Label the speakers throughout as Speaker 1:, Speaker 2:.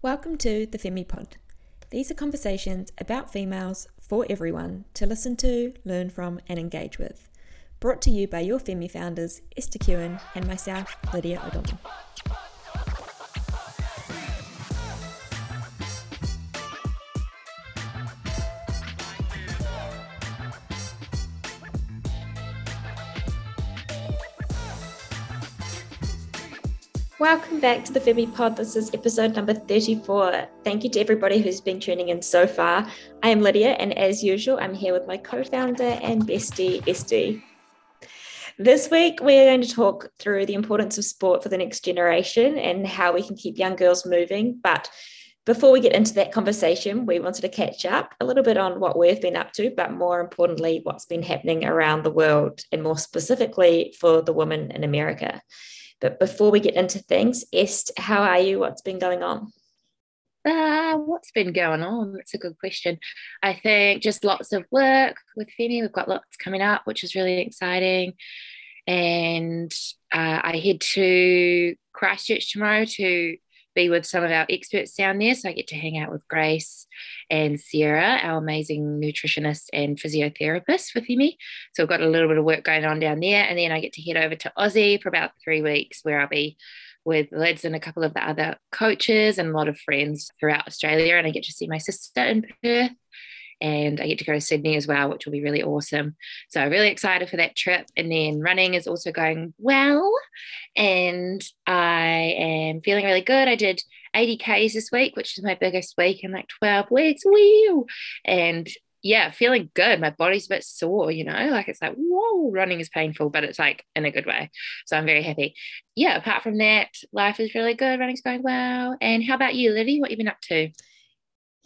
Speaker 1: Welcome to the Femi Pod. These are conversations about females for everyone to listen to, learn from, and engage with. Brought to you by your Femi founders, Esther Keown and myself, Lydia O'Donnell. Welcome back to the Femi Pod. This is episode number 34. Thank you to everybody who's been tuning in so far. I am Lydia, and as usual, I'm here with my co founder and bestie, Esty. This week, we're going to talk through the importance of sport for the next generation and how we can keep young girls moving. But before we get into that conversation, we wanted to catch up a little bit on what we've been up to, but more importantly, what's been happening around the world, and more specifically for the women in America. But before we get into things, Est, how are you? What's been going on?
Speaker 2: Uh, what's been going on? That's a good question. I think just lots of work with Femi. We've got lots coming up, which is really exciting. And uh, I head to Christchurch tomorrow to be with some of our experts down there. So I get to hang out with Grace and Sarah, our amazing nutritionist and physiotherapist with me. So I've got a little bit of work going on down there. And then I get to head over to Aussie for about three weeks where I'll be with Lids and a couple of the other coaches and a lot of friends throughout Australia. And I get to see my sister in Perth and I get to go to Sydney as well, which will be really awesome. So really excited for that trip. And then running is also going well, and I am feeling really good. I did 80 Ks this week, which is my biggest week in like 12 weeks. Woo! And yeah, feeling good. My body's a bit sore, you know, like it's like, whoa, running is painful, but it's like in a good way. So I'm very happy. Yeah, apart from that, life is really good. Running's going well. And how about you, Livy? What you been up to?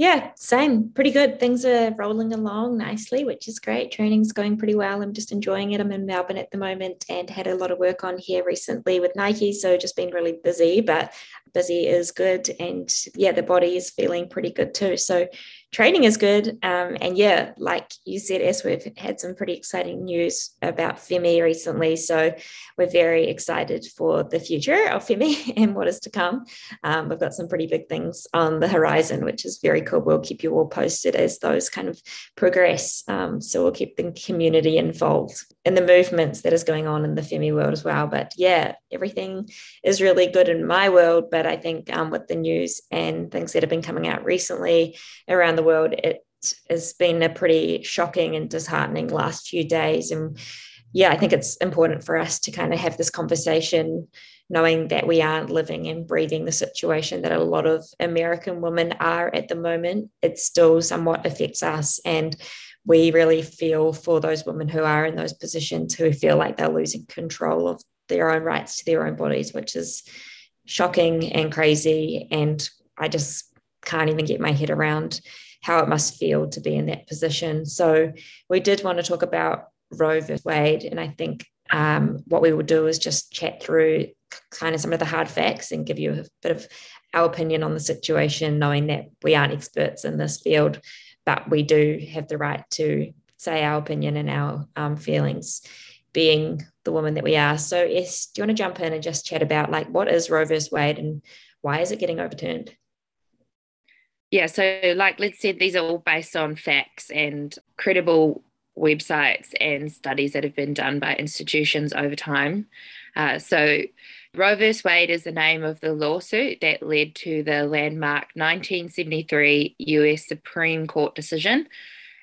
Speaker 1: Yeah, same. Pretty good. Things are rolling along nicely, which is great. Training's going pretty well. I'm just enjoying it. I'm in Melbourne at the moment and had a lot of work on here recently with Nike. So just been really busy, but busy is good. And yeah, the body is feeling pretty good too. So training is good. Um, and yeah, like you said, Es, we've had some pretty exciting news about Femi recently. So we're very excited for the future of Femi and what is to come. Um, we've got some pretty big things on the horizon, which is very cool. We'll keep you all posted as those kind of progress. Um, so we'll keep the community involved in the movements that is going on in the Femi world as well. But yeah, everything is really good in my world. But I think um, with the news and things that have been coming out recently around the world, it has been a pretty shocking and disheartening last few days. And yeah, I think it's important for us to kind of have this conversation, knowing that we aren't living and breathing the situation that a lot of American women are at the moment. It still somewhat affects us. And we really feel for those women who are in those positions who feel like they're losing control of their own rights to their own bodies, which is shocking and crazy. And I just can't even get my head around how it must feel to be in that position. So we did want to talk about Roe versus Wade, and I think um, what we will do is just chat through kind of some of the hard facts and give you a bit of our opinion on the situation, knowing that we aren't experts in this field, but we do have the right to say our opinion and our um, feelings being the woman that we are. So, Es, do you want to jump in and just chat about like what is Roe versus Wade and why is it getting overturned?
Speaker 2: Yeah, so like let's say these are all based on facts and credible websites and studies that have been done by institutions over time. Uh, so Roe v. Wade is the name of the lawsuit that led to the landmark 1973 US Supreme Court decision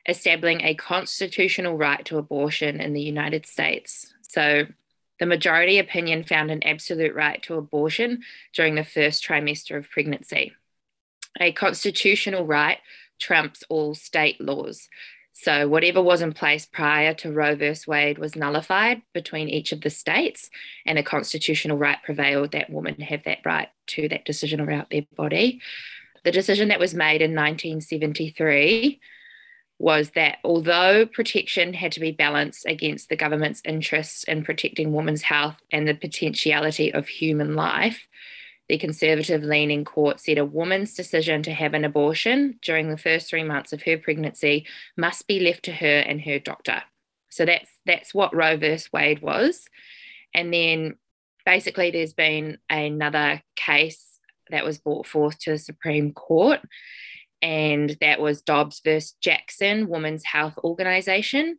Speaker 2: establishing a constitutional right to abortion in the United States. So the majority opinion found an absolute right to abortion during the first trimester of pregnancy a constitutional right trumps all state laws. So, whatever was in place prior to Roe v. Wade was nullified between each of the states, and a constitutional right prevailed that women have that right to that decision about their body. The decision that was made in 1973 was that although protection had to be balanced against the government's interests in protecting women's health and the potentiality of human life, the conservative leaning court said a woman's decision to have an abortion during the first three months of her pregnancy must be left to her and her doctor. So that's that's what Roe versus Wade was. And then basically there's been another case that was brought forth to the Supreme Court. And that was Dobbs versus Jackson Women's Health Organization,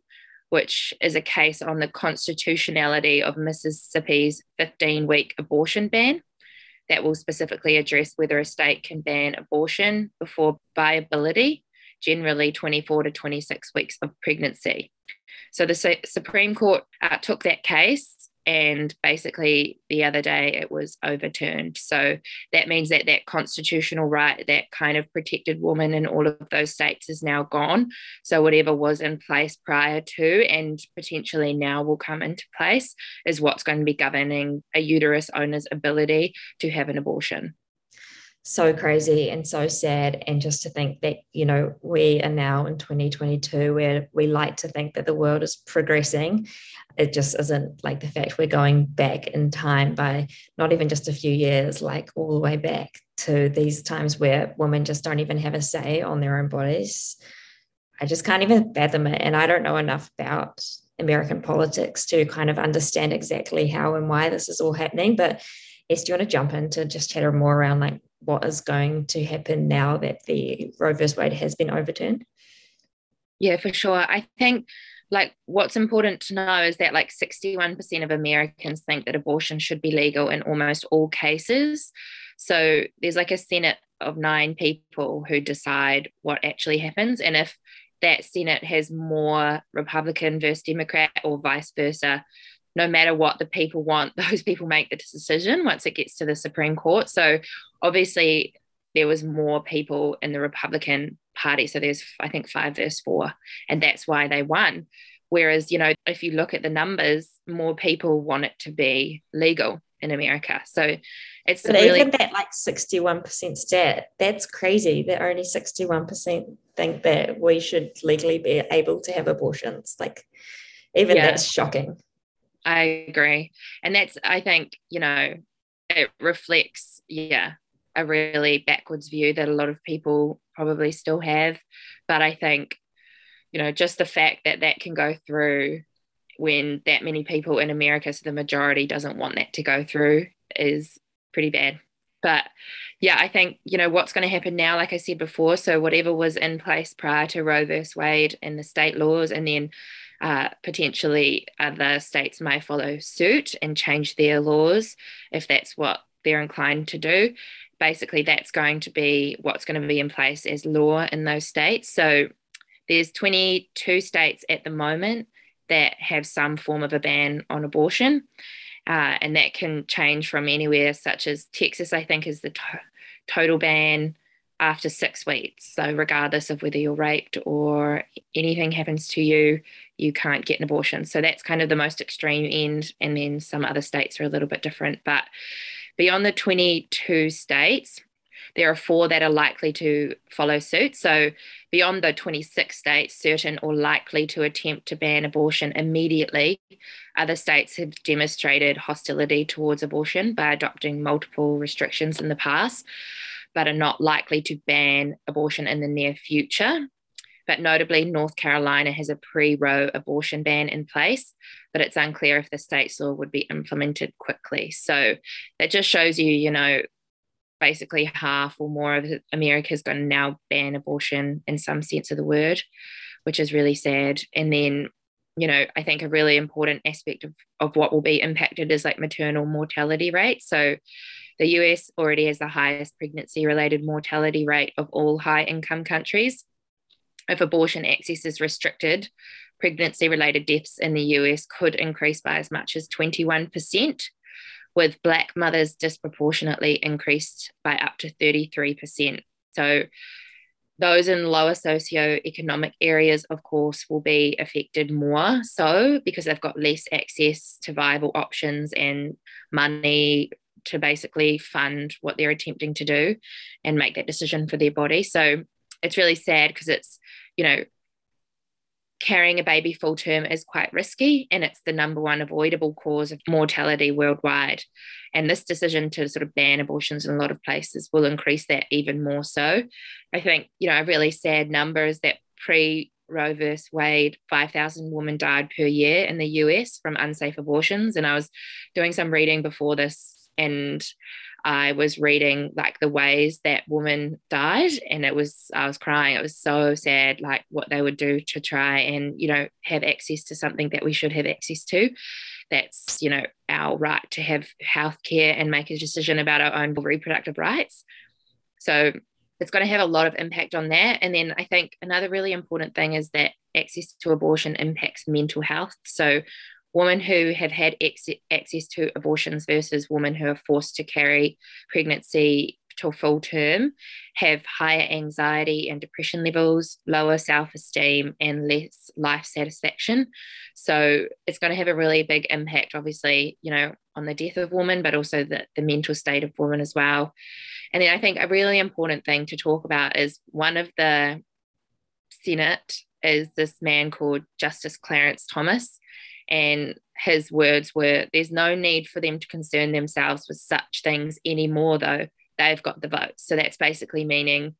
Speaker 2: which is a case on the constitutionality of Mississippi's 15 week abortion ban that will specifically address whether a state can ban abortion before viability, generally 24 to 26 weeks of pregnancy. So the Supreme Court uh, took that case and basically the other day it was overturned. So that means that that constitutional right that kind of protected woman in all of those states is now gone. So whatever was in place prior to and potentially now will come into place is what's going to be governing a uterus owner's ability to have an abortion
Speaker 1: so crazy and so sad and just to think that you know we are now in 2022 where we like to think that the world is progressing. It just isn't like the fact we're going back in time by not even just a few years like all the way back to these times where women just don't even have a say on their own bodies. I just can't even fathom it and i don't know enough about american politics to kind of understand exactly how and why this is all happening but Yes, do you want to jump in to just chatter more around like what is going to happen now that the Roe versus Wade has been overturned?
Speaker 2: Yeah, for sure. I think like what's important to know is that like 61% of Americans think that abortion should be legal in almost all cases. So there's like a Senate of nine people who decide what actually happens. And if that Senate has more Republican versus Democrat or vice versa, no matter what the people want, those people make the decision once it gets to the Supreme Court. So obviously, there was more people in the Republican Party. So there's, I think, five versus four, and that's why they won. Whereas, you know, if you look at the numbers, more people want it to be legal in America. So it's
Speaker 1: but really- even that like 61% stat, that's crazy that only 61% think that we should legally be able to have abortions. Like even yeah. that's shocking.
Speaker 2: I agree. And that's, I think, you know, it reflects, yeah, a really backwards view that a lot of people probably still have. But I think, you know, just the fact that that can go through when that many people in America, so the majority doesn't want that to go through, is pretty bad. But yeah, I think, you know, what's going to happen now, like I said before, so whatever was in place prior to Roe versus Wade and the state laws, and then uh, potentially other states may follow suit and change their laws if that's what they're inclined to do. Basically, that's going to be what's going to be in place as law in those states. So there's 22 states at the moment that have some form of a ban on abortion. Uh, and that can change from anywhere, such as Texas, I think, is the to- total ban after six weeks. So, regardless of whether you're raped or anything happens to you, you can't get an abortion. So, that's kind of the most extreme end. And then some other states are a little bit different. But beyond the 22 states, there are four that are likely to follow suit. So, beyond the 26 states, certain or likely to attempt to ban abortion immediately, other states have demonstrated hostility towards abortion by adopting multiple restrictions in the past, but are not likely to ban abortion in the near future. But notably, North Carolina has a pre Roe abortion ban in place, but it's unclear if the state's law would be implemented quickly. So that just shows you, you know, basically half or more of America is going to now ban abortion in some sense of the word, which is really sad. And then, you know, I think a really important aspect of, of what will be impacted is like maternal mortality rate. So the US already has the highest pregnancy related mortality rate of all high income countries. If abortion access is restricted, pregnancy related deaths in the US could increase by as much as 21% with Black mothers disproportionately increased by up to 33%. So, those in lower socio-economic areas, of course, will be affected more so because they've got less access to viable options and money to basically fund what they're attempting to do and make that decision for their body. So, it's really sad because it's, you know, carrying a baby full term is quite risky and it's the number one avoidable cause of mortality worldwide. And this decision to sort of ban abortions in a lot of places will increase that even more so. I think, you know, a really sad number is that pre Roe versus Wade, 5,000 women died per year in the US from unsafe abortions. And I was doing some reading before this and I was reading like the ways that women died, and it was I was crying. It was so sad, like what they would do to try and you know have access to something that we should have access to. That's you know our right to have health care and make a decision about our own reproductive rights. So it's going to have a lot of impact on that. And then I think another really important thing is that access to abortion impacts mental health. So women who have had access to abortions versus women who are forced to carry pregnancy to full term have higher anxiety and depression levels, lower self esteem, and less life satisfaction. So it's going to have a really big impact, obviously, you know, on the death of women, but also the, the mental state of women as well. And then I think a really important thing to talk about is one of the Senate is this man called Justice Clarence Thomas. And his words were there's no need for them to concern themselves with such things anymore, though. They've got the votes. So that's basically meaning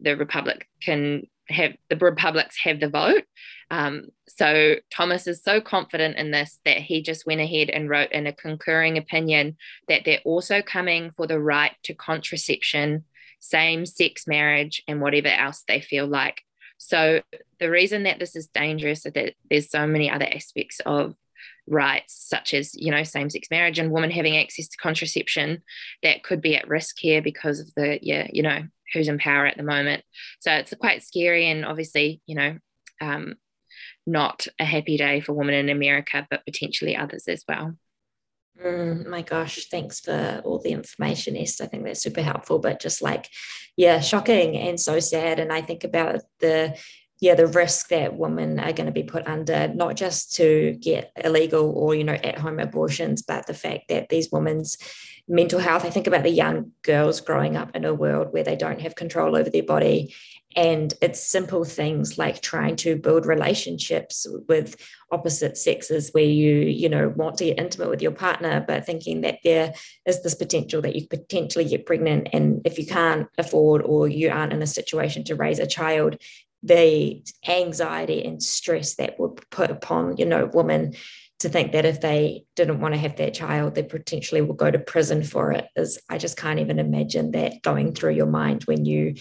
Speaker 2: the Republic can have the Republics have the vote. Um, so Thomas is so confident in this that he just went ahead and wrote in a concurring opinion that they're also coming for the right to contraception, same sex marriage, and whatever else they feel like. So the reason that this is dangerous is that there's so many other aspects of rights such as you know same-sex marriage and women having access to contraception that could be at risk here because of the yeah you know who's in power at the moment. So it's quite scary and obviously you know um, not a happy day for women in america but potentially others as well
Speaker 1: Mm, my gosh, thanks for all the information, Est. I think that's super helpful, but just like, yeah, shocking and so sad. And I think about the yeah the risk that women are going to be put under not just to get illegal or you know at home abortions but the fact that these women's mental health i think about the young girls growing up in a world where they don't have control over their body and it's simple things like trying to build relationships with opposite sexes where you you know want to get intimate with your partner but thinking that there is this potential that you potentially get pregnant and if you can't afford or you aren't in a situation to raise a child the anxiety and stress that would put upon you know women to think that if they didn't want to have their child, they potentially will go to prison for it. Is I just can't even imagine that going through your mind when you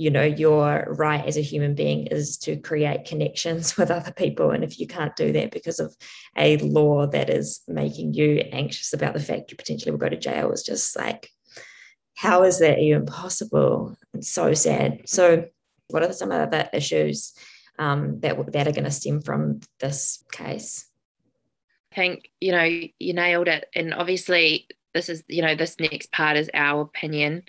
Speaker 1: you know your right as a human being is to create connections with other people. And if you can't do that because of a law that is making you anxious about the fact you potentially will go to jail it's just like how is that even possible? It's so sad. So what are some of the issues um, that that are going to stem from this case?
Speaker 2: I think you know you nailed it. And obviously this is you know this next part is our opinion.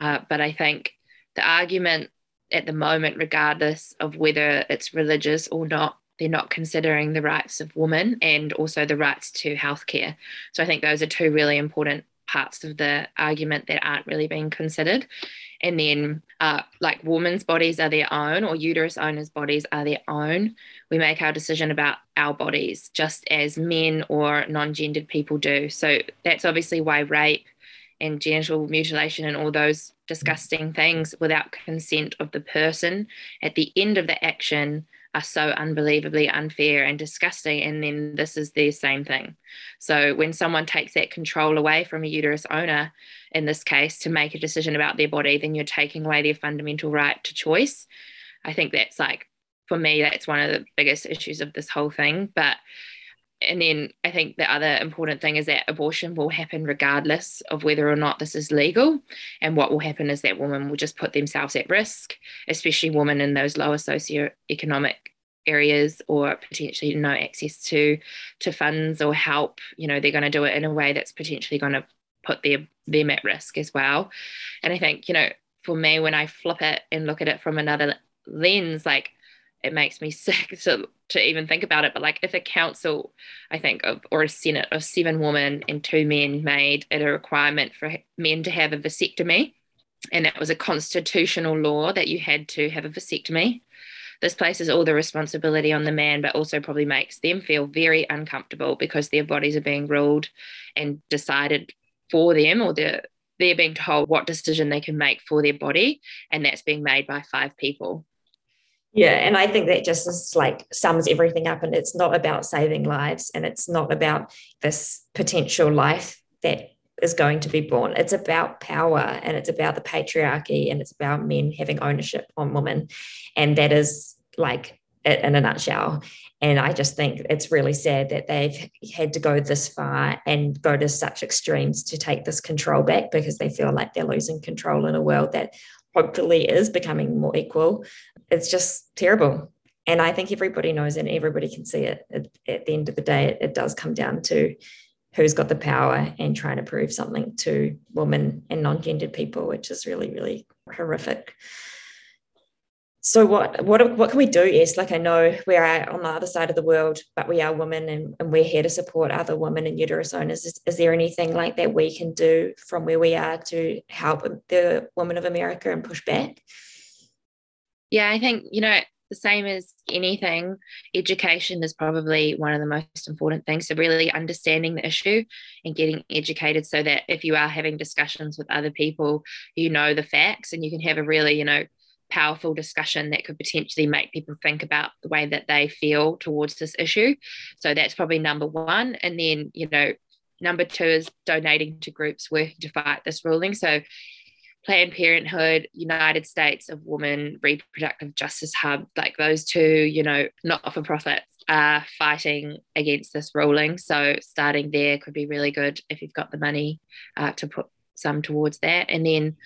Speaker 2: Uh, but i think the argument at the moment, regardless of whether it's religious or not, they're not considering the rights of women and also the rights to healthcare. So I think those are two really important parts of the argument that aren't really being considered. And then, uh, like women's bodies are their own, or uterus owners' bodies are their own. We make our decision about our bodies just as men or non gendered people do. So that's obviously why rape and genital mutilation and all those disgusting things without consent of the person at the end of the action are so unbelievably unfair and disgusting. And then this is the same thing. So when someone takes that control away from a uterus owner, in this case, to make a decision about their body, then you're taking away their fundamental right to choice. I think that's like, for me, that's one of the biggest issues of this whole thing. But and then I think the other important thing is that abortion will happen regardless of whether or not this is legal. And what will happen is that women will just put themselves at risk, especially women in those lower socioeconomic areas or potentially no access to to funds or help. You know, they're going to do it in a way that's potentially going to put their them at risk as well. And I think, you know, for me, when I flip it and look at it from another lens, like it makes me sick to, to even think about it. But like if a council, I think, of or a senate of seven women and two men made it a requirement for men to have a vasectomy, and that was a constitutional law that you had to have a vasectomy. This places all the responsibility on the man, but also probably makes them feel very uncomfortable because their bodies are being ruled and decided for them, or they're they're being told what decision they can make for their body, and that's being made by five people.
Speaker 1: Yeah, and I think that just is like sums everything up. And it's not about saving lives and it's not about this potential life that is going to be born. It's about power and it's about the patriarchy and it's about men having ownership on women. And that is like it in a nutshell. And I just think it's really sad that they've had to go this far and go to such extremes to take this control back because they feel like they're losing control in a world that hopefully is becoming more equal. It's just terrible. And I think everybody knows and everybody can see it. At, at the end of the day, it, it does come down to who's got the power and trying to prove something to women and non-gendered people, which is really, really horrific. So what what what can we do? Yes, like I know we are on the other side of the world, but we are women and, and we're here to support other women and uterus owners. Is, is there anything like that we can do from where we are to help the women of America and push back?
Speaker 2: Yeah, I think, you know, the same as anything, education is probably one of the most important things. So, really understanding the issue and getting educated so that if you are having discussions with other people, you know the facts and you can have a really, you know, powerful discussion that could potentially make people think about the way that they feel towards this issue. So, that's probably number one. And then, you know, number two is donating to groups working to fight this ruling. So, Planned Parenthood, United States of Women Reproductive Justice Hub, like those two, you know, not for profits are fighting against this ruling. So starting there could be really good if you've got the money uh, to put some towards that. And then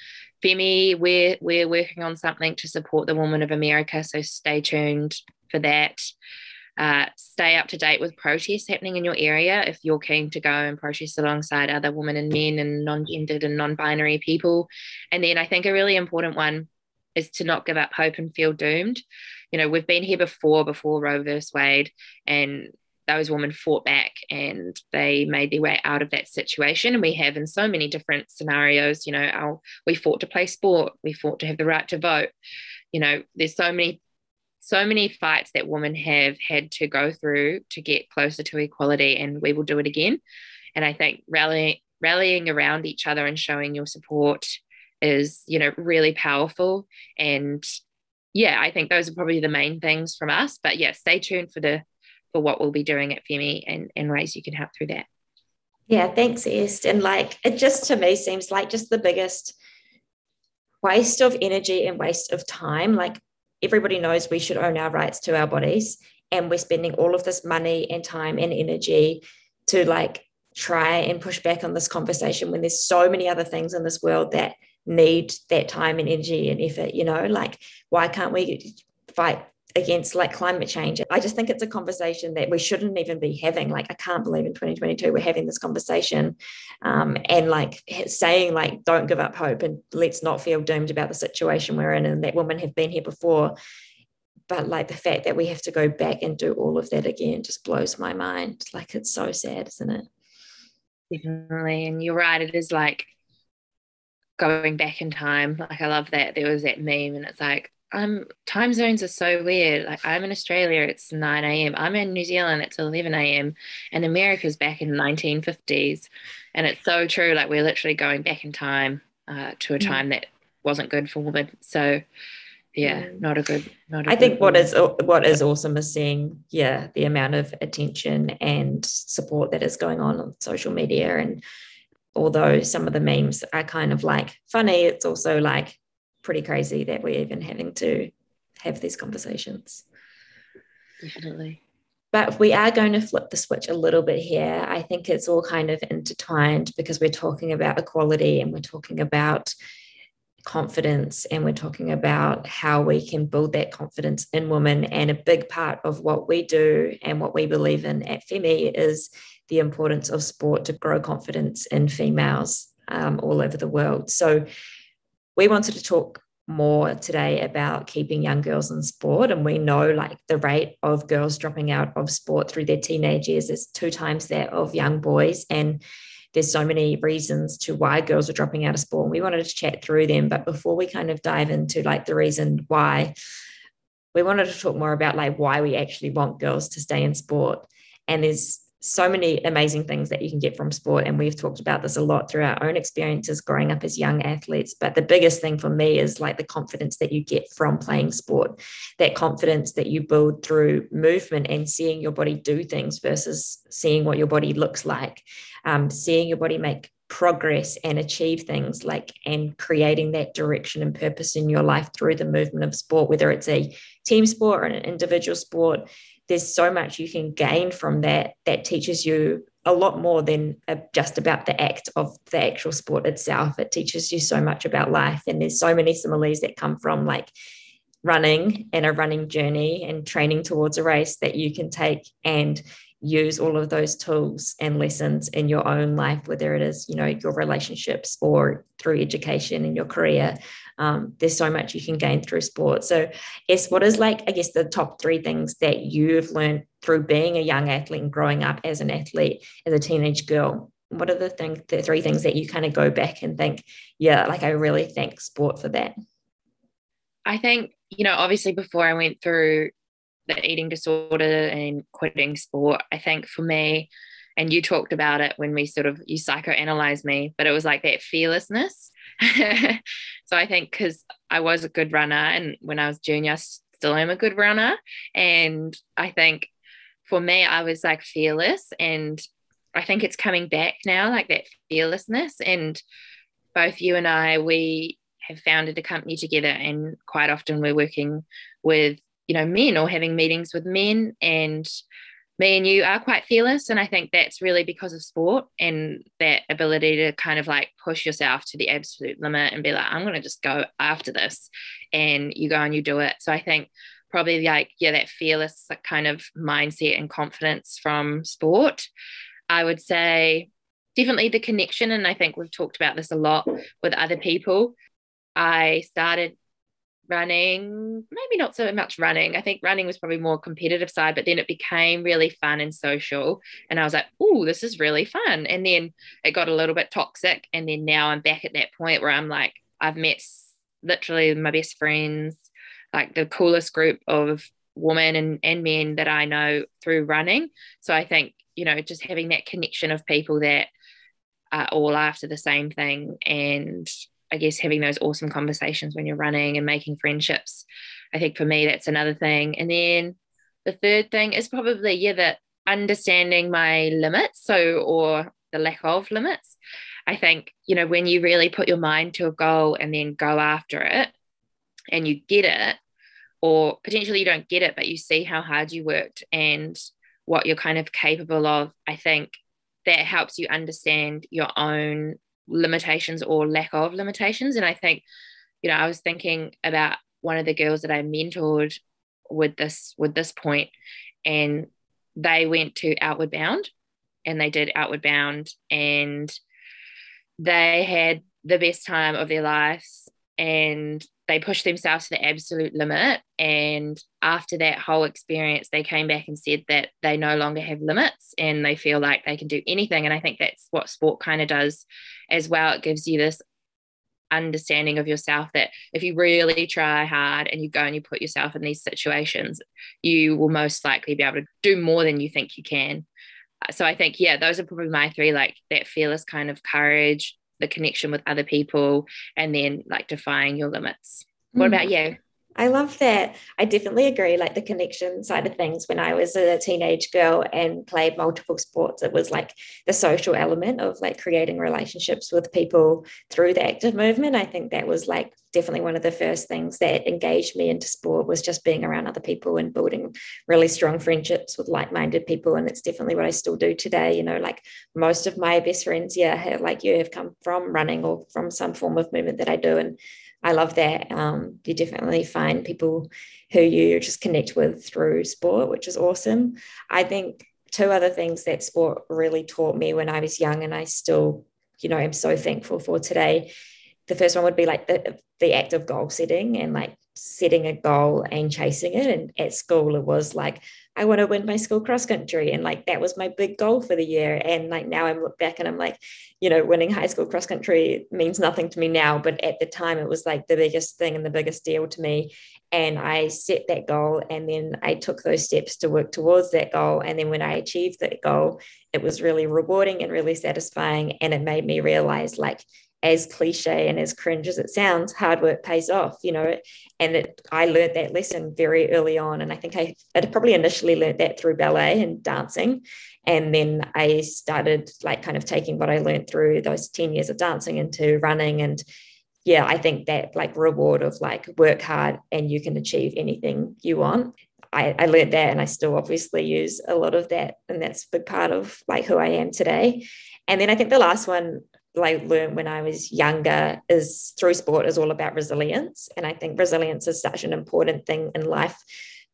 Speaker 2: Femi, we're we're working on something to support the women of America. So stay tuned for that uh, stay up to date with protests happening in your area if you're keen to go and protest alongside other women and men and non-gendered and non-binary people and then i think a really important one is to not give up hope and feel doomed you know we've been here before before roe versus wade and those women fought back and they made their way out of that situation and we have in so many different scenarios you know our, we fought to play sport we fought to have the right to vote you know there's so many so many fights that women have had to go through to get closer to equality, and we will do it again. And I think rallying rallying around each other and showing your support is, you know, really powerful. And yeah, I think those are probably the main things from us. But yeah, stay tuned for the for what we'll be doing at Femi and, and ways you can help through that.
Speaker 1: Yeah, thanks, Est. And like it just to me seems like just the biggest waste of energy and waste of time. Like everybody knows we should own our rights to our bodies and we're spending all of this money and time and energy to like try and push back on this conversation when there's so many other things in this world that need that time and energy and effort you know like why can't we fight against like climate change. I just think it's a conversation that we shouldn't even be having. Like, I can't believe in 2022 we're having this conversation um, and like saying, like, don't give up hope and let's not feel doomed about the situation we're in and that women have been here before. But like the fact that we have to go back and do all of that again just blows my mind. Like, it's so sad, isn't it?
Speaker 2: Definitely. And you're right. It is like going back in time. Like, I love that there was that meme and it's like, um time zones are so weird. Like I'm in Australia, it's 9 a.m. I'm in New Zealand, it's 11 a.m. And America's back in 1950s. And it's so true. Like we're literally going back in time uh, to a mm. time that wasn't good for women. So yeah, not a good. Not.
Speaker 1: A I think what is what is awesome is seeing yeah the amount of attention and support that is going on on social media and although some of the memes are kind of like funny, it's also like pretty crazy that we're even having to have these conversations.
Speaker 2: Definitely.
Speaker 1: But we are going to flip the switch a little bit here. I think it's all kind of intertwined because we're talking about equality and we're talking about confidence and we're talking about how we can build that confidence in women. And a big part of what we do and what we believe in at Femi is the importance of sport to grow confidence in females um, all over the world. So we wanted to talk more today about keeping young girls in sport. And we know like the rate of girls dropping out of sport through their teenage years is two times that of young boys. And there's so many reasons to why girls are dropping out of sport. And we wanted to chat through them. But before we kind of dive into like the reason why we wanted to talk more about like why we actually want girls to stay in sport. And there's so many amazing things that you can get from sport. And we've talked about this a lot through our own experiences growing up as young athletes. But the biggest thing for me is like the confidence that you get from playing sport, that confidence that you build through movement and seeing your body do things versus seeing what your body looks like, um, seeing your body make progress and achieve things like and creating that direction and purpose in your life through the movement of sport whether it's a team sport or an individual sport there's so much you can gain from that that teaches you a lot more than just about the act of the actual sport itself it teaches you so much about life and there's so many similes that come from like running and a running journey and training towards a race that you can take and use all of those tools and lessons in your own life, whether it is, you know, your relationships or through education in your career. Um, there's so much you can gain through sport. So, yes, what is like, I guess, the top three things that you've learned through being a young athlete and growing up as an athlete, as a teenage girl? What are the thing, the three things that you kind of go back and think, yeah, like I really thank sport for that?
Speaker 2: I think, you know, obviously before I went through the eating disorder and quitting sport. I think for me, and you talked about it when we sort of you psychoanalyzed me, but it was like that fearlessness. so I think because I was a good runner, and when I was junior, I still am a good runner, and I think for me, I was like fearless, and I think it's coming back now, like that fearlessness. And both you and I, we have founded a company together, and quite often we're working with you know men or having meetings with men and me and you are quite fearless and i think that's really because of sport and that ability to kind of like push yourself to the absolute limit and be like i'm going to just go after this and you go and you do it. So i think probably like yeah that fearless kind of mindset and confidence from sport i would say definitely the connection and i think we've talked about this a lot with other people. I started running, maybe not so much running. I think running was probably more competitive side, but then it became really fun and social. And I was like, oh, this is really fun. And then it got a little bit toxic. And then now I'm back at that point where I'm like, I've met literally my best friends, like the coolest group of women and, and men that I know through running. So I think, you know, just having that connection of people that are all after the same thing and I guess having those awesome conversations when you're running and making friendships. I think for me, that's another thing. And then the third thing is probably, yeah, that understanding my limits. So, or the lack of limits. I think, you know, when you really put your mind to a goal and then go after it and you get it, or potentially you don't get it, but you see how hard you worked and what you're kind of capable of, I think that helps you understand your own limitations or lack of limitations. And I think, you know, I was thinking about one of the girls that I mentored with this with this point, and they went to Outward Bound and they did Outward Bound and they had the best time of their lives and they pushed themselves to the absolute limit. And after that whole experience, they came back and said that they no longer have limits and they feel like they can do anything. And I think that's what sport kind of does as well. It gives you this understanding of yourself that if you really try hard and you go and you put yourself in these situations, you will most likely be able to do more than you think you can. So I think, yeah, those are probably my three like that fearless kind of courage, the connection with other people, and then like defying your limits. What mm. about you?
Speaker 1: I love that. I definitely agree. Like the connection side of things, when I was a teenage girl and played multiple sports, it was like the social element of like creating relationships with people through the active movement. I think that was like definitely one of the first things that engaged me into sport was just being around other people and building really strong friendships with like-minded people. And it's definitely what I still do today. You know, like most of my best friends, yeah, like you have come from running or from some form of movement that I do. And I love that. Um, you definitely find people who you just connect with through sport, which is awesome. I think two other things that sport really taught me when I was young, and I still, you know, am so thankful for today. The first one would be like the the act of goal setting and like setting a goal and chasing it. And at school, it was like I want to win my school cross country. And like that was my big goal for the year. And like now I'm look back and I'm like, you know, winning high school cross country means nothing to me now. But at the time, it was like the biggest thing and the biggest deal to me. And I set that goal and then I took those steps to work towards that goal. And then when I achieved that goal, it was really rewarding and really satisfying. And it made me realize like as cliche and as cringe as it sounds, hard work pays off, you know. And it, I learned that lesson very early on. And I think I, I probably initially learned that through ballet and dancing. And then I started like kind of taking what I learned through those 10 years of dancing into running. And yeah, I think that like reward of like work hard and you can achieve anything you want. I, I learned that and I still obviously use a lot of that. And that's a big part of like who I am today. And then I think the last one I learned when I was younger is through sport is all about resilience. And I think resilience is such an important thing in life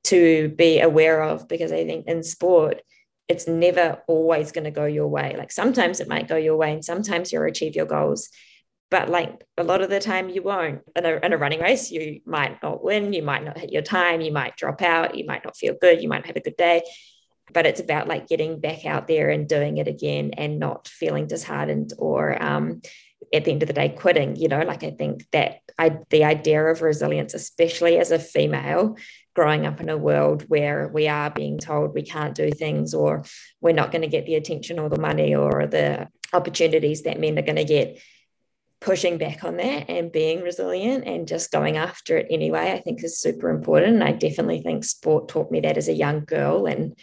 Speaker 1: to be aware of because I think in sport, it's never always going to go your way. Like sometimes it might go your way and sometimes you'll achieve your goals. But like a lot of the time you won't. In a, in a running race, you might not win, you might not hit your time, you might drop out, you might not feel good, you might have a good day but it's about like getting back out there and doing it again and not feeling disheartened or um, at the end of the day quitting you know? Like i think that I, the idea of resilience especially as a female growing up in a world where we are being told we can't do things or we're not going to get the attention or the money or the opportunities that men are going to get pushing back on that and being resilient and just going after it anyway i think is super important. And i definitely think sport taught me that as a young girl and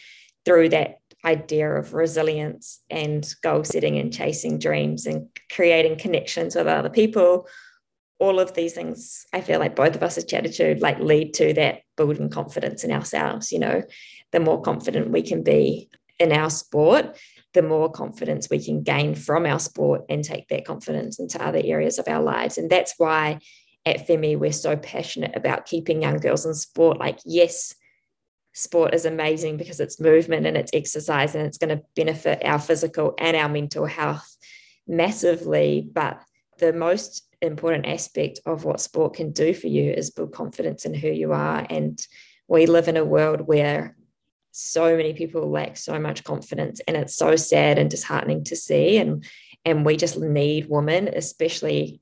Speaker 1: through that idea of resilience and goal setting and chasing dreams and creating connections with other people all of these things i feel like both of us have chatted to like lead to that building confidence in ourselves you know? The more confident we can be in our sport the more confidence we can gain from our sport and take that confidence into other areas of our lives. And that's why at femi we're so passionate about keeping young girls in sport. Like yes sport is amazing because it's movement and it's exercise and it's going to benefit our physical and our mental health massively. But the most important aspect of what sport can do for you is build confidence in who you are. And we live in a world where so many people lack so much confidence and it's so sad and disheartening to see and and we just need women especially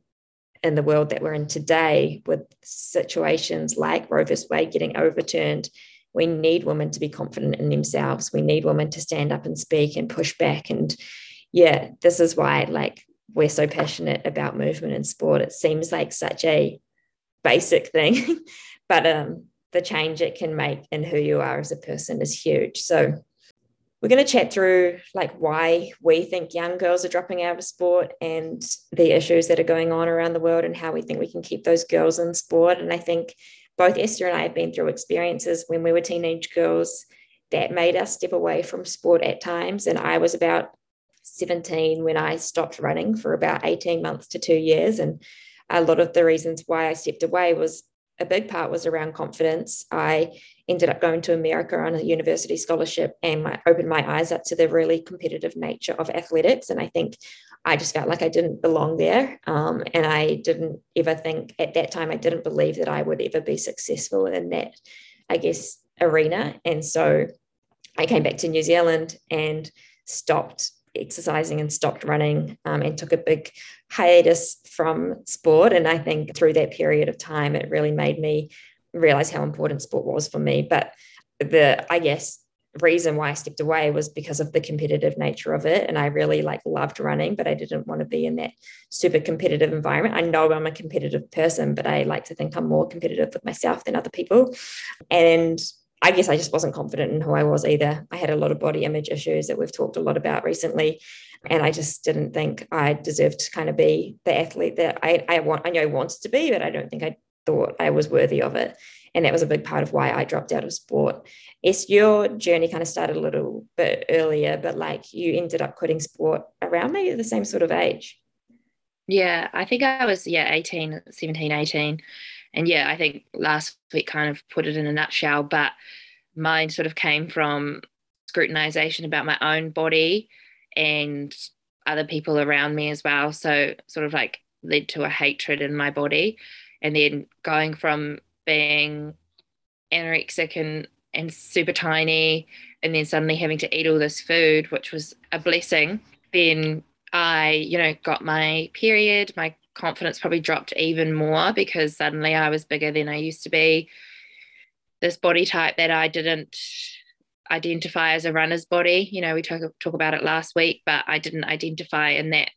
Speaker 1: in the world that we're in today with situations like Roe v. Wade getting overturned we need women to be confident in themselves. We need women to stand up and speak and push back. And yeah, this is why like we're so passionate about movement and sport. It seems like such a basic thing, but um, the change it can make in who you are as a person is huge. So we're going to chat through like why we think young girls are dropping out of sport and the issues that are going on around the world and how we think we can keep those girls in sport. And I think both Esther and I have been through experiences when we were teenage girls that made us step away from sport at times. And I was about 17 when I stopped running for about 18 months to two years. And a lot of the reasons why I stepped away was a big part was around confidence. I ended up going to America on a university scholarship and I opened my eyes up to the really competitive nature of athletics. And I think I just felt like I didn't belong there. Um, and I didn't ever think at that time, I didn't believe that I would ever be successful in that, I guess, arena. And so I came back to New Zealand and stopped exercising and stopped running um, and took a big hiatus from sport. And I think through that period of time, it really made me realize how important sport was for me. But the, I guess, reason why I stepped away was because of the competitive nature of it. And I really like loved running, but I didn't want to be in that super competitive environment. I know I'm a competitive person, but I like to think I'm more competitive with myself than other people. And I guess I just wasn't confident in who I was either. I had a lot of body image issues that we've talked a lot about recently. And I just didn't think I deserved to kind of be the athlete that I, I want I know I wanted to be, but I don't think I thought I was worthy of it. And that was a big part of why I dropped out of sport. Yes, your journey kind of started a little bit earlier, but like you ended up quitting sport around maybe the same sort of age.
Speaker 2: Yeah, I think I was, yeah, 18, 17, 18. And yeah, I think last week kind of put it in a nutshell, but mine sort of came from scrutinization about my own body and other people around me as well. So sort of like led to a hatred in my body. And then going from being anorexic and and super tiny and then suddenly having to eat all this food which was a blessing then i you know got my period my confidence probably dropped even more because suddenly i was bigger than i used to be this body type that i didn't identify as a runner's body you know we talk, talk about it last week but i didn't identify in that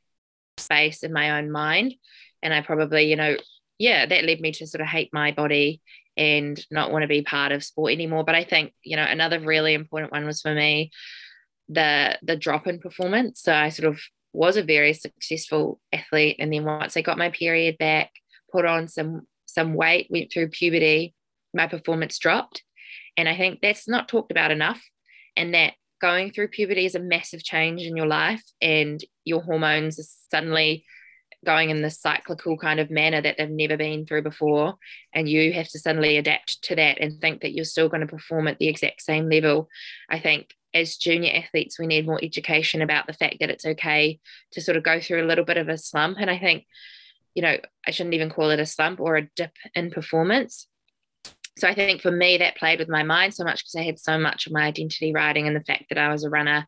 Speaker 2: space in my own mind. And I probably, you know, yeah, that led me to sort of hate my body and not want to be part of sport anymore. But I think, you know, another really important one was for me the the drop in performance. So I sort of was a very successful athlete. And then once I got my period back, put on some some weight, went through puberty, my performance dropped. And I think that's not talked about enough. And that going through puberty is a massive change in your life and your hormones are suddenly going in this cyclical kind of manner that they've never been through before and you have to suddenly adapt to that and think that you're still going to perform at the exact same level i think as junior athletes we need more education about the fact that it's okay to sort of go through a little bit of a slump and i think you know i shouldn't even call it a slump or a dip in performance so I think for me that played with my mind so much because I had so much of my identity riding in the fact that I was a runner.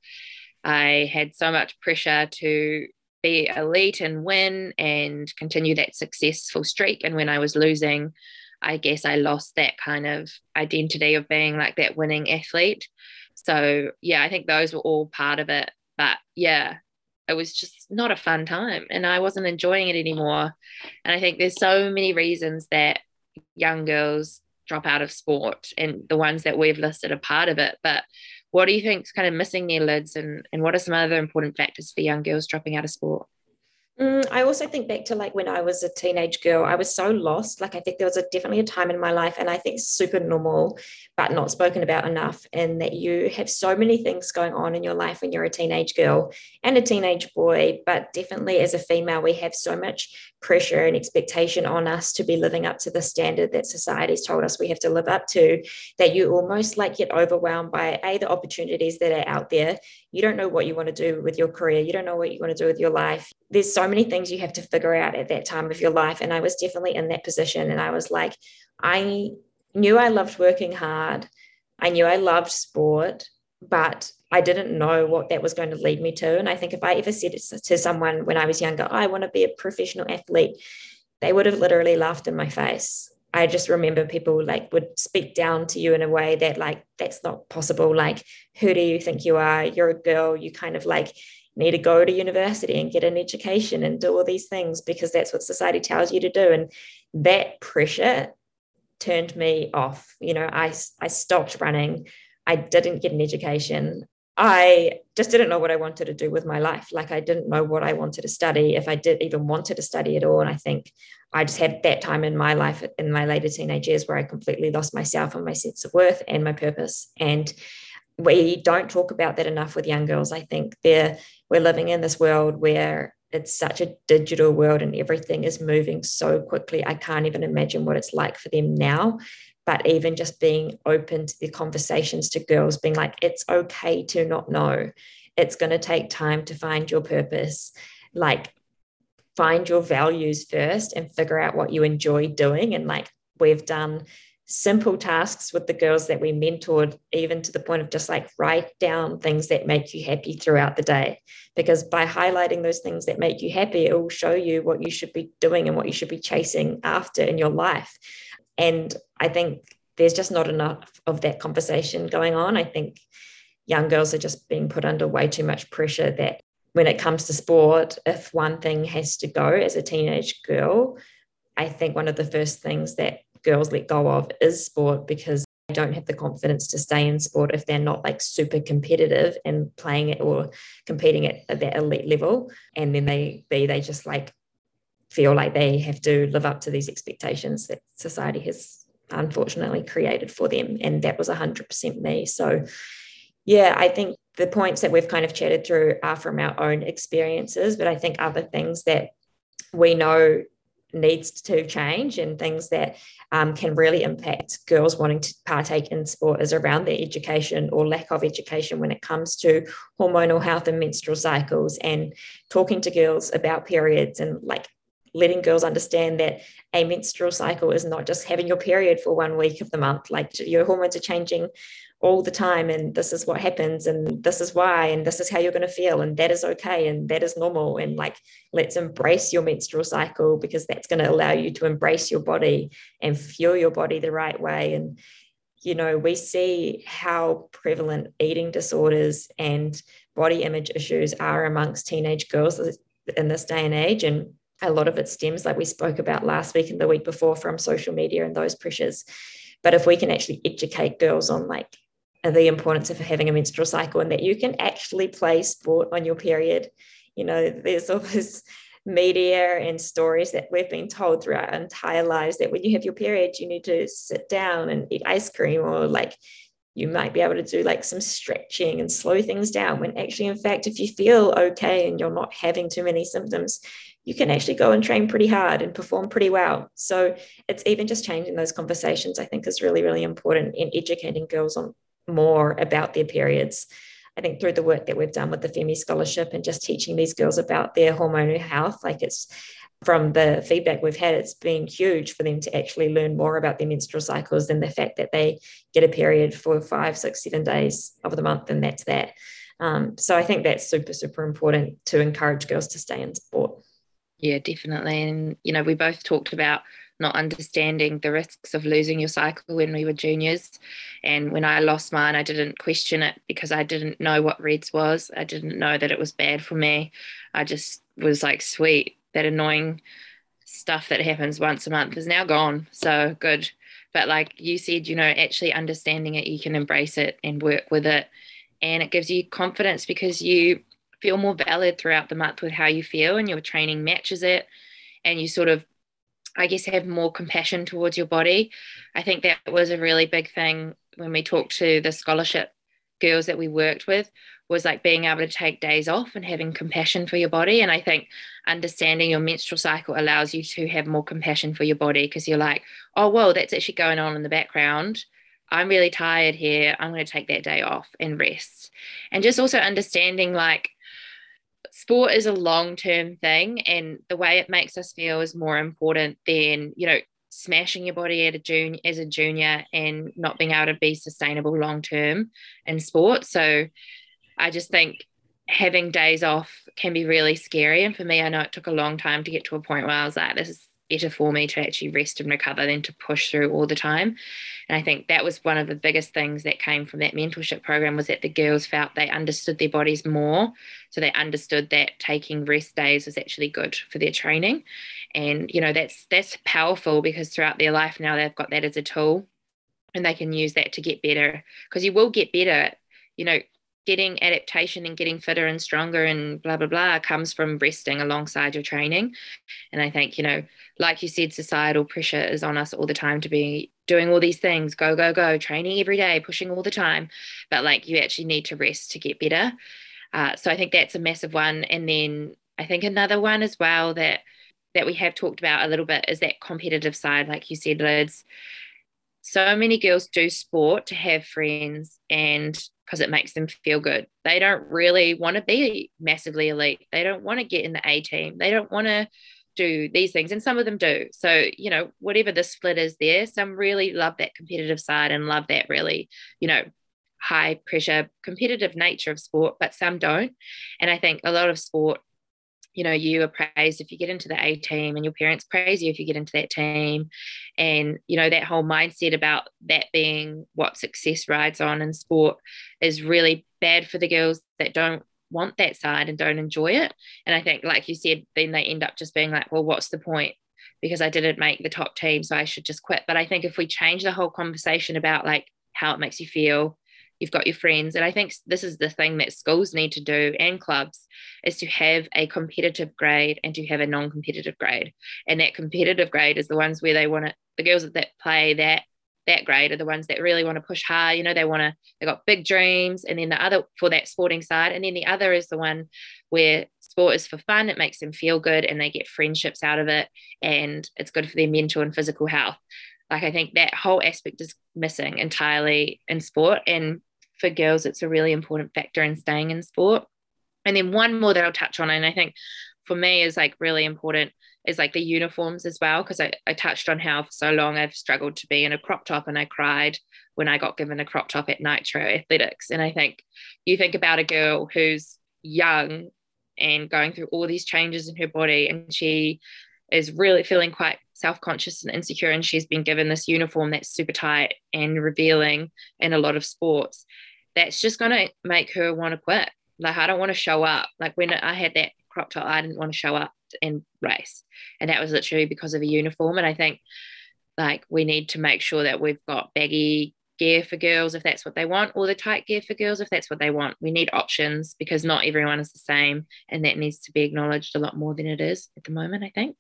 Speaker 2: I had so much pressure to be elite and win and continue that successful streak. And when I was losing, I guess I lost that kind of identity of being like that winning athlete. So yeah, I think those were all part of it. But yeah, it was just not a fun time and I wasn't enjoying it anymore. And I think there's so many reasons that young girls drop out of sport and the ones that we've listed are part of it but what do you think is kind of missing there Liz and, and what are some other important factors for young girls dropping out of sport
Speaker 1: Mm, I also think back to like when I was a teenage girl, I was so lost. Like I think there was a, definitely a time in my life, and I think super normal, but not spoken about enough. And that you have so many things going on in your life when you're a teenage girl and a teenage boy. But definitely as a female, we have so much pressure and expectation on us to be living up to the standard that society's told us we have to live up to. That you almost like get overwhelmed by a the opportunities that are out there. You don't know what you want to do with your career. You don't know what you want to do with your life. There's so many things you have to figure out at that time of your life. And I was definitely in that position. And I was like, I knew I loved working hard. I knew I loved sport, but I didn't know what that was going to lead me to. And I think if I ever said to someone when I was younger, oh, I want to be a professional athlete, they would have literally laughed in my face. I just remember people like would speak down to you in a way that like that's not possible. Like, who do you think you are? You're a girl. You kind of like need to go to university and get an education and do all these things because that's what society tells you to do. And that pressure turned me off. You know, I, I stopped running. I didn't get an education. I just didn't know what I wanted to do with my life. Like I didn't know what I wanted to study, if I did even wanted to study at all. And I think I just had that time in my life in my later teenage years where I completely lost myself and my sense of worth and my purpose. And we don't talk about that enough with young girls. I think they're we're living in this world where it's such a digital world and everything is moving so quickly. I can't even imagine what it's like for them now. But even just being open to the conversations to girls, being like, it's okay to not know. It's going to take time to find your purpose. Like, find your values first and figure out what you enjoy doing. And like, we've done simple tasks with the girls that we mentored, even to the point of just like write down things that make you happy throughout the day. Because by highlighting those things that make you happy, it will show you what you should be doing and what you should be chasing after in your life. And I think there's just not enough of that conversation going on. I think young girls are just being put under way too much pressure that when it comes to sport, if one thing has to go as a teenage girl, I think one of the first things that girls let go of is sport because they don't have the confidence to stay in sport if they're not like super competitive and playing it or competing at, at that elite level. And then they be they just like feel like they have to live up to these expectations that society has unfortunately created for them. And that was 100% me. So, yeah, I think the points that we've kind of chatted through are from our own experiences, but I think other things that we know needs to change and things that um, can really impact girls wanting to partake in sport is around their education or lack of education when it comes to hormonal health and menstrual cycles and talking to girls about periods and like letting girls understand that a menstrual cycle is not just having your period for one week of the month like your hormones are changing all the time and this is what happens and this is why and this is how you're going to feel and that is okay and that is normal and like let's embrace your menstrual cycle because that's going to allow you to embrace your body and fuel your body the right way and you know we see how prevalent eating disorders and body image issues are amongst teenage girls in this day and age. And a lot of it stems, like we spoke about last week and the week before, from social media and those pressures. But if we can actually educate girls on like the importance of having a menstrual cycle and that you can actually play sport on your period, you know, there's all this media and stories that we've been told throughout our entire lives that when you have your period, you need to sit down and eat ice cream or like you might be able to do like some stretching and slow things down when actually in fact if you feel okay and you're not having too many symptoms you can actually go and train pretty hard and perform pretty well so it's even just changing those conversations i think is really really important in educating girls on more about their periods I think through the work that we've done with the FEMI scholarship and just teaching these girls about their hormonal health, like it's from the feedback we've had, it's been huge for them to actually learn more about their menstrual cycles than the fact that they get a period for five, six, seven days of the month, and that's that. Um, so I think that's super, super important to encourage girls to stay in sport.
Speaker 2: Yeah, definitely. And, you know, we both talked about not understanding the risks of losing your cycle when we were juniors. And when I lost mine, I didn't question it because I didn't know what RED-S was. I didn't know that it was bad for me. I just was like, sweet, that annoying stuff that happens once a month is now gone. So good. But like you said, you know, actually understanding it, you can embrace it and work with it. And it gives you confidence because you feel more valid throughout the month with how you feel and your training matches it. And you sort of I guess, have more compassion towards your body. I think that was a really big thing when we talked to the scholarship girls that we worked with was like being able to take days off and having compassion for your body. And I think understanding your menstrual cycle allows you to have more compassion for your body because you're like, oh, well, that's actually going on in the background. I'm really tired here. I'm going to take that day off and rest. And just also understanding like sport is a long term thing and the way it makes us feel is more important than you know smashing your body at a junior as a junior and not being able to be sustainable long term in sport. So i just think having days off can be really scary. And for me i know it took a long time to get to a point where i was like this is better for me to actually rest and recover than to push through all the time. And I think that was one of the biggest things that came from that mentorship program was that the girls felt they understood their bodies more. So they understood that taking rest days was actually good for their training. And you know, that's that's powerful because throughout their life now they've got that as a tool and they can use that to get better. Because you will get better. You know, getting adaptation and getting fitter and stronger and blah blah blah comes from resting alongside your training. And i think you know like you said societal pressure is on us all the time to be doing all these things go go go training every day pushing all the time. But like you actually need to rest to get better. Uh, so i think that's a massive one. And then i think another one as well that that we have talked about a little bit is that competitive side like you said liz so many girls do sport to have friends and because it makes them feel good. They don't really want to be massively elite. They don't want to get in the A team. They don't want to do these things. And some of them do. So, you know, whatever the split is there, some really love that competitive side and love that really, you know, high pressure competitive nature of sport, but some don't. And I think a lot of sport you know you are praised if you get into the A team and your parents praise you if you get into that team. And you know that whole mindset about that being what success rides on in sport is really bad for the girls that don't want that side and don't enjoy it. And I think like you said then they end up just being like well what's the point? Because I didn't make the top team so I should just quit. But I think if we change the whole conversation about like how it makes you feel you've got your friends. And i think this is the thing that schools need to do and clubs is to have a competitive grade and to have a non-competitive grade. And that competitive grade is the ones where they want to the girls that play that that grade are the ones that really want to push hard you know they want to they got big dreams. And then the other for that sporting side and then the other is the one where sport is for fun it makes them feel good and they get friendships out of it and it's good for their mental and physical health. Like i think that whole aspect is missing entirely in sport and for girls, it's a really important factor in staying in sport. And then one more that I'll touch on, and I think for me is like really important is like the uniforms as well because I, I touched on how for so long I've struggled to be in a crop top and I cried when I got given a crop top at Nitro Athletics. And I think you think about a girl who's young and going through all these changes in her body and she is really feeling quite self-conscious and insecure and she's been given this uniform that's super tight and revealing in a lot of sports that's just going to make her want to quit. Like, I don't want to show up. Like, when I had that crop top, I didn't want to show up and race. And that was literally because of a uniform. And I think like we need to make sure that we've got baggy gear for girls if that's what they want, or the tight gear for girls if that's what they want. We need options because not everyone is the same. And that needs to be acknowledged a lot more than it is at the moment, I think.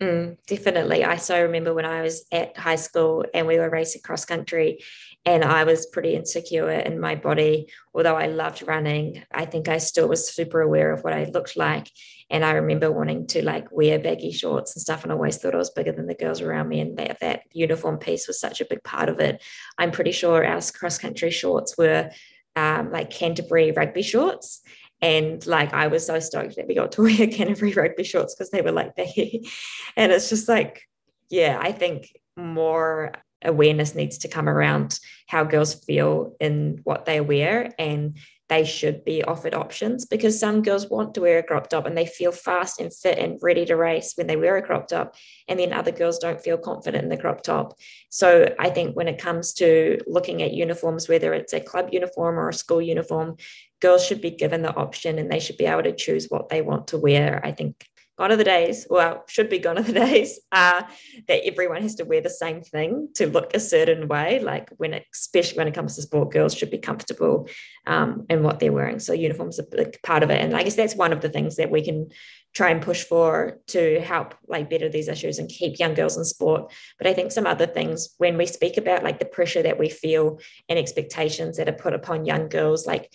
Speaker 1: Mm, definitely. I so remember when I was at high school and we were racing cross country, and I was pretty insecure in my body. Although I loved running, I think I still was super aware of what I looked like. And I remember wanting to like wear baggy shorts and stuff, and I always thought I was bigger than the girls around me. And that, that uniform piece was such a big part of it. I'm pretty sure our cross country shorts were um, like Canterbury rugby shorts. And like I was so stoked that we got to wear Canterbury rugby shorts because they were like baggy. And it's just like, yeah, I think more awareness needs to come around how girls feel in what they wear and they should be offered options because some girls want to wear a crop top and they feel fast and fit and ready to race when they wear a crop top and then other girls don't feel confident in the crop top. So i think when it comes to looking at uniforms whether it's a club uniform or a school uniform girls should be given the option and they should be able to choose what they want to wear. I think gone are the days, well, should be gone are the days, uh, that everyone has to wear the same thing to look a certain way. Like when, it, especially when it comes to sport, girls should be comfortable um, in what they're wearing. So uniforms are a big part of it. And I guess that's one of the things that we can try and push for to help like better these issues and keep young girls in sport. But I think some other things when we speak about like the pressure that we feel and expectations that are put upon young girls, like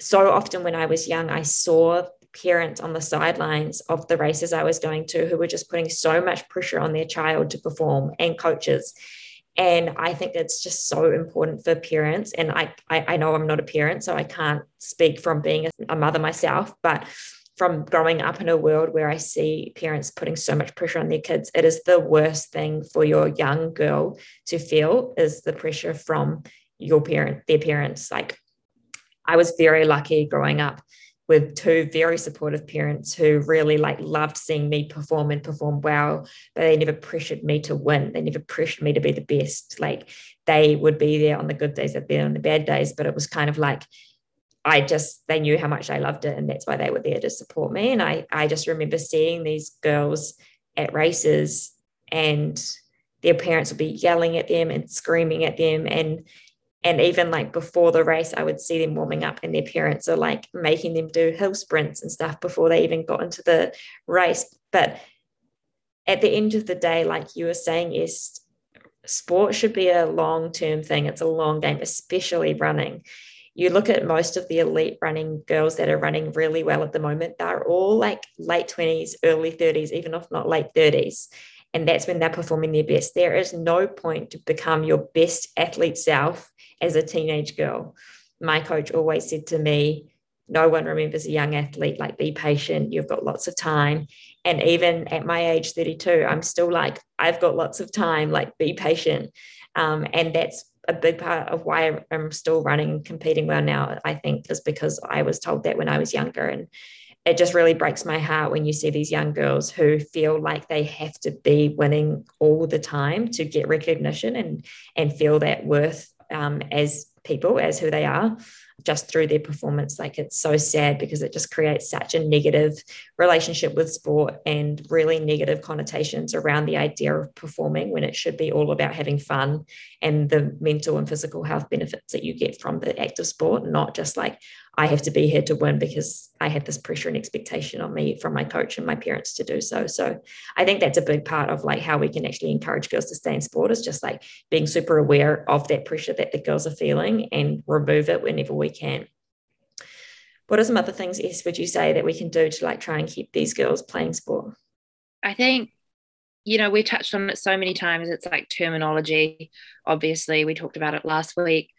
Speaker 1: so often when I was young, I saw parents on the sidelines of the races I was going to who were just putting so much pressure on their child to perform and coaches. And I think it's just so important for parents. And I, I, I know I'm not a parent, so I can't speak from being a mother myself, but from growing up in a world where I see parents putting so much pressure on their kids, it is the worst thing for your young girl to feel is the pressure from your parent, their parents. Like I was very lucky growing up with two very supportive parents who really like loved seeing me perform and perform well. But they never pressured me to win. They never pressured me to be the best. Like they would be there on the good days they'd be on the bad days. But it was kind of like I just they knew how much I loved it and that's why they were there to support me. And I I just remember seeing these girls at races and their parents would be yelling at them and screaming at them. And and even like before the race i would see them warming up and their parents are like making them do hill sprints and stuff before they even got into the race. But at the end of the day like you were saying is sport should be a long term thing. It's a long game especially running. You look at most of the elite running girls that are running really well at the moment they're all like late 20s early 30s even if not late 30s and that's when they're performing their best. There is no point to become your best athlete self as a teenage girl. My coach always said to me, no one remembers a young athlete like be patient you've got lots of time and even at my age 32 i'm still like i've got lots of time like be patient um, and that's a big part of why i'm still running and competing well now i think is because i was told that when i was younger and it just really breaks my heart when you see these young girls who feel like they have to be winning all the time to get recognition and and feel that worth um, as people, as who they are, just through their performance. Like it's so sad because it just creates such a negative relationship with sport and really negative connotations around the idea of performing when it should be all about having fun and the mental and physical health benefits that you get from the act of sport, not just like, I have to be here to win because I had this pressure and expectation on me from my coach and my parents to do so. So I think that's a big part of like how we can actually encourage girls to stay in sport is just like being super aware of that pressure that the girls are feeling and remove it whenever we can. What are some other things, Es, would you say that we can do to like try and keep these girls playing sport?
Speaker 2: I think you know, we touched on it so many times. It's like terminology. Obviously, we talked about it last week.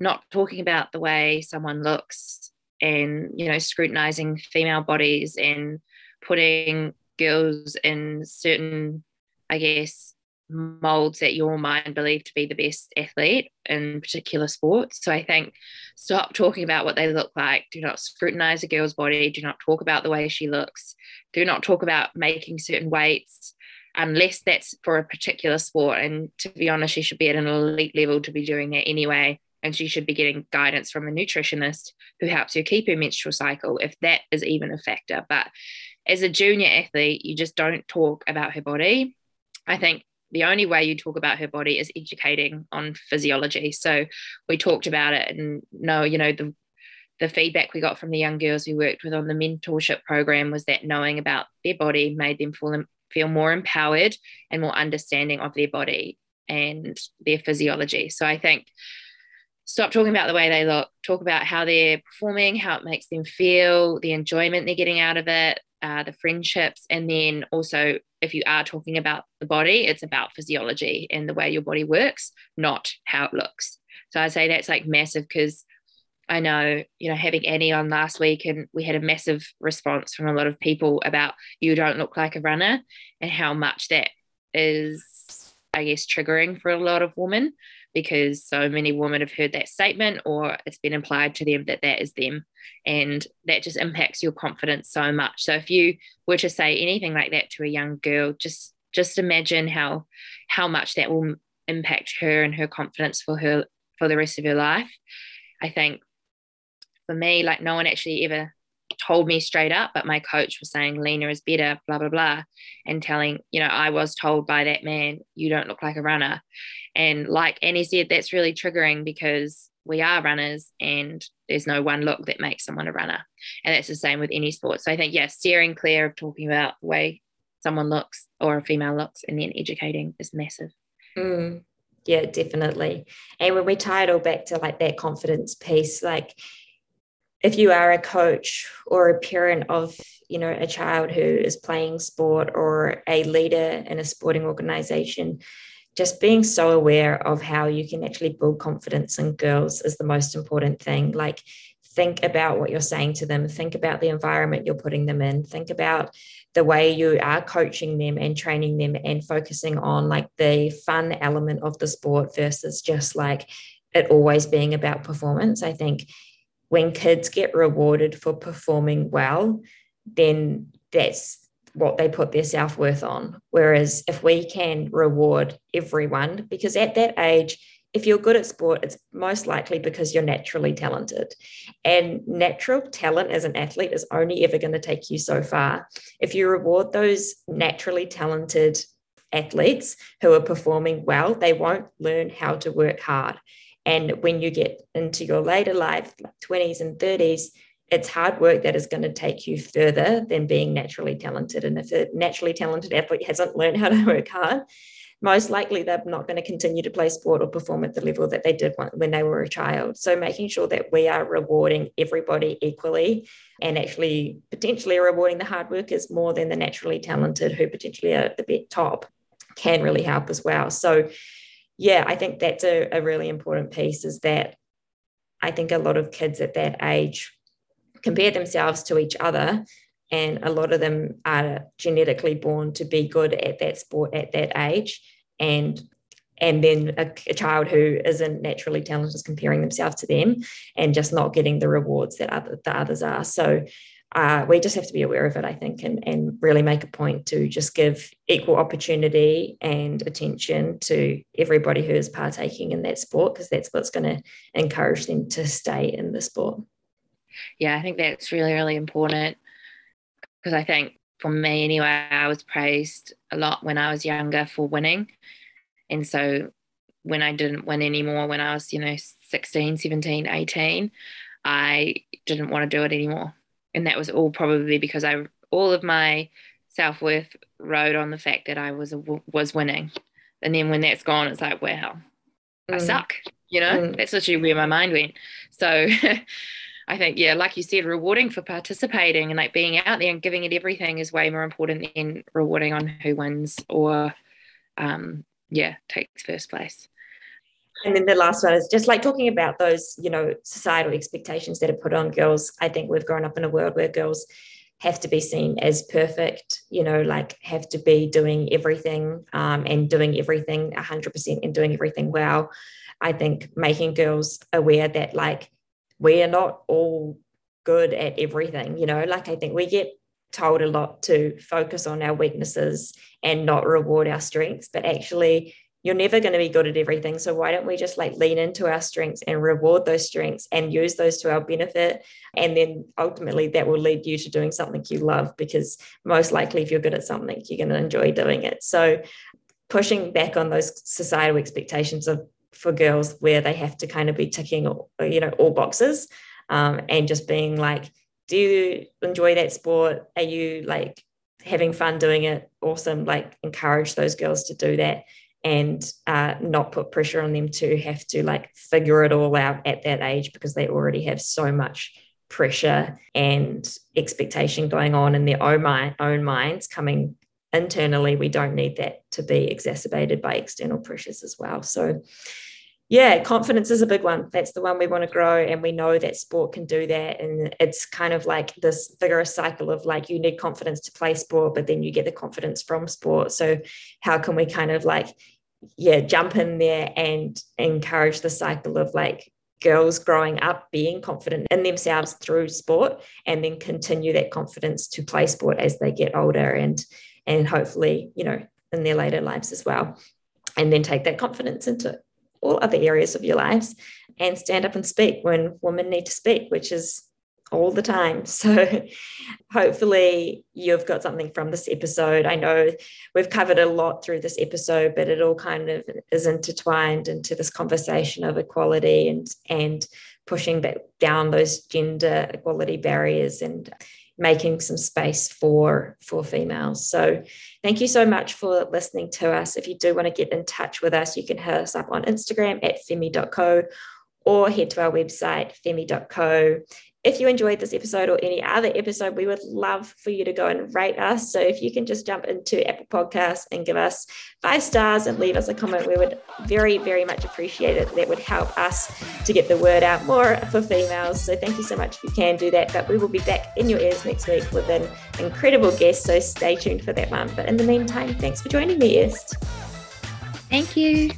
Speaker 2: Not talking about the way someone looks and you know scrutinizing female bodies and putting girls in certain i guess molds that your mind believe to be the best athlete in particular sports. So i think stop talking about what they look like. Do not scrutinize a girl's body. Do not talk about the way she looks. Do not talk about making certain weights unless that's for a particular sport. And to be honest she should be at an elite level to be doing that anyway and she should be getting guidance from a nutritionist who helps her keep her menstrual cycle if that is even a factor but as a junior athlete, you just don't talk about her body. I think the only way you talk about her body is educating on physiology. So we talked about it and no, you know, the the feedback we got from the young girls we worked with on the mentorship program was that knowing about their body made them feel, feel more empowered and more understanding of their body and their physiology. So I think stop talking about the way they look, talk about how they're performing, how it makes them feel, the enjoyment they're getting out of it, uh, the friendships, and then also if you are talking about the body, it's about physiology and the way your body works, not how it looks. So I say that's like massive because I know, you know, having Annie on last week and we had a massive response from a lot of people about you don't look like a runner and how much that is, I guess, triggering for a lot of women because so many women have heard that statement or it's been implied to them that that is them. And that just impacts your confidence so much. So if you were to say anything like that to a young girl just just imagine how how much that will impact her and her confidence for her for the rest of her life. I think for me like no one actually ever told me straight up, but my coach was saying Lena is better, blah, blah, blah. And telling, you know, I was told by that man, you don't look like a runner. And like Annie said, that's really triggering because we are runners and there's no one look that makes someone a runner. And that's the same with any sport. So I think, yeah, steering clear of talking about the way someone looks or a female looks and then educating is massive.
Speaker 1: Mm, yeah, definitely. And when we tie it all back to like that confidence piece, like if you are a coach or a parent of you know a child who is playing sport or a leader in a sporting organization just being so aware of how you can actually build confidence in girls is the most important thing. Like think about what you're saying to them think about the environment you're putting them in think about the way you are coaching them and training them and focusing on like the fun element of the sport versus just like it always being about performance. I think when kids get rewarded for performing well, then that's what they put their self worth on. Whereas if we can reward everyone, because at that age, if you're good at sport, it's most likely because you're naturally talented. And natural talent as an athlete is only ever going to take you so far. If you reward those naturally talented athletes who are performing well, they won't learn how to work hard. And when you get into your later life, like 20s and 30s, it's hard work that is going to take you further than being naturally talented. And if a naturally talented athlete hasn't learned how to work hard, most likely they're not going to continue to play sport or perform at the level that they did when they were a child. So making sure that we are rewarding everybody equally and actually potentially rewarding the hard workers more than the naturally talented who potentially are at the top can really help as well. So yeah, I think that's a, a really important piece is that I think a lot of kids at that age compare themselves to each other and a lot of them are genetically born to be good at that sport at that age. And and then a, a, child who isn't naturally talented is comparing themselves to them and just not getting the rewards that other, the others are. So uh, we just have to be aware of it, I think, and, and really make a point to just give equal opportunity and attention to everybody who is partaking in that sport, because that's what's going to encourage them to stay in the sport.
Speaker 2: Yeah, I think that's really, really important because I think for me anyway, I was praised a lot when I was younger for winning. And so when I didn't win anymore, when I was, you know, 16, 17, 18, I didn't want to do it anymore and that was all probably because I all of my self worth rode on the fact that I was a, was winning, and then when that's gone, it's like wow, mm. I suck. You know, mm. that's literally where my mind went. So. I think, yeah, like you said, rewarding for participating and like being out there and giving it everything is way more important than rewarding on who wins or, um, yeah, takes first place.
Speaker 1: And then the last one is just like talking about those, you know, societal expectations that are put on girls. I think we've grown up in a world where girls have to be seen as perfect, you know, like have to be doing everything um, and doing everything 100% and doing everything well. I think making girls aware that like we are not all good at everything, you know, like I think we get told a lot to focus on our weaknesses and not reward our strengths, but actually you're never going to be good at everything. So why don't we just like lean into our strengths and reward those strengths and use those to our benefit? And then ultimately that will lead you to doing something you love because most likely if you're good at something, you're going to enjoy doing it. So pushing back on those societal expectations of for girls where they have to kind of be ticking you know all boxes um, and just being like do you enjoy that sport are you like having fun doing it awesome like encourage those girls to do that and uh, not put pressure on them to have to like figure it all out at that age because they already have so much pressure and expectation going on in their own, mind, own minds coming internally. We don't need that to be exacerbated by external pressures as well. So, yeah, confidence is a big one. That's the one we want to grow. And we know that sport can do that. And it's kind of like this vigorous cycle of like you need confidence to play sport, but then you get the confidence from sport. So, how can we kind of like, yeah, jump in there and encourage the cycle of like girls growing up being confident in themselves through sport and then continue that confidence to play sport as they get older and and hopefully, you know, in their later lives as well. And then take that confidence into all other areas of your lives and stand up and speak when women need to speak, which is all the time. So hopefully you've got something from this episode. I know we've covered a lot through this episode, but it all kind of is intertwined into this conversation of equality and and pushing back down those gender equality barriers and making some space for for females. So thank you so much for listening to us. If you do want to get in touch with us you can hit us up on instagram at femi.co or head to our website femi.co if you enjoyed this episode or any other episode, we would love for you to go and rate us. So if you can just jump into Apple Podcasts and give us five stars and leave us a comment, we would very, very much appreciate it. That would help us to get the word out more for females. So thank you so much if you can do that. But we will be back in your ears next week with an incredible guest. So stay tuned for that one. But in the meantime, thanks for joining me, Est.
Speaker 2: Thank you.